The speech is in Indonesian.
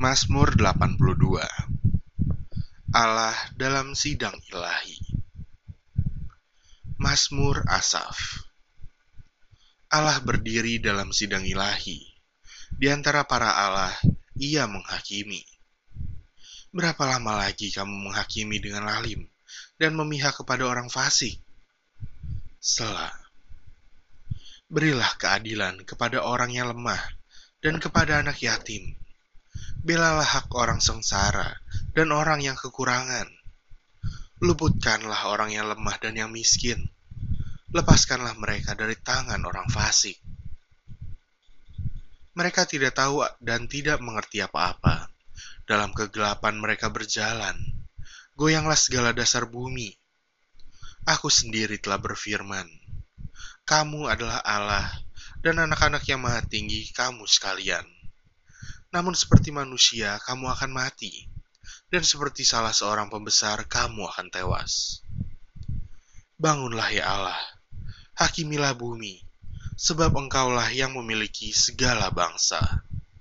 Mazmur 82 Allah dalam sidang ilahi. Mazmur Asaf. Allah berdiri dalam sidang ilahi. Di antara para Allah ia menghakimi. Berapa lama lagi kamu menghakimi dengan lalim Dan memihak kepada orang fasik? Selah Berilah keadilan kepada orang yang lemah dan kepada anak yatim Belalah hak orang sengsara dan orang yang kekurangan. Luputkanlah orang yang lemah dan yang miskin. Lepaskanlah mereka dari tangan orang fasik. Mereka tidak tahu dan tidak mengerti apa-apa. Dalam kegelapan mereka berjalan. Goyanglah segala dasar bumi. Aku sendiri telah berfirman. Kamu adalah Allah dan anak-anak yang maha tinggi kamu sekalian. Namun seperti manusia, kamu akan mati. Dan seperti salah seorang pembesar, kamu akan tewas. Bangunlah ya Allah, hakimilah bumi, sebab engkaulah yang memiliki segala bangsa.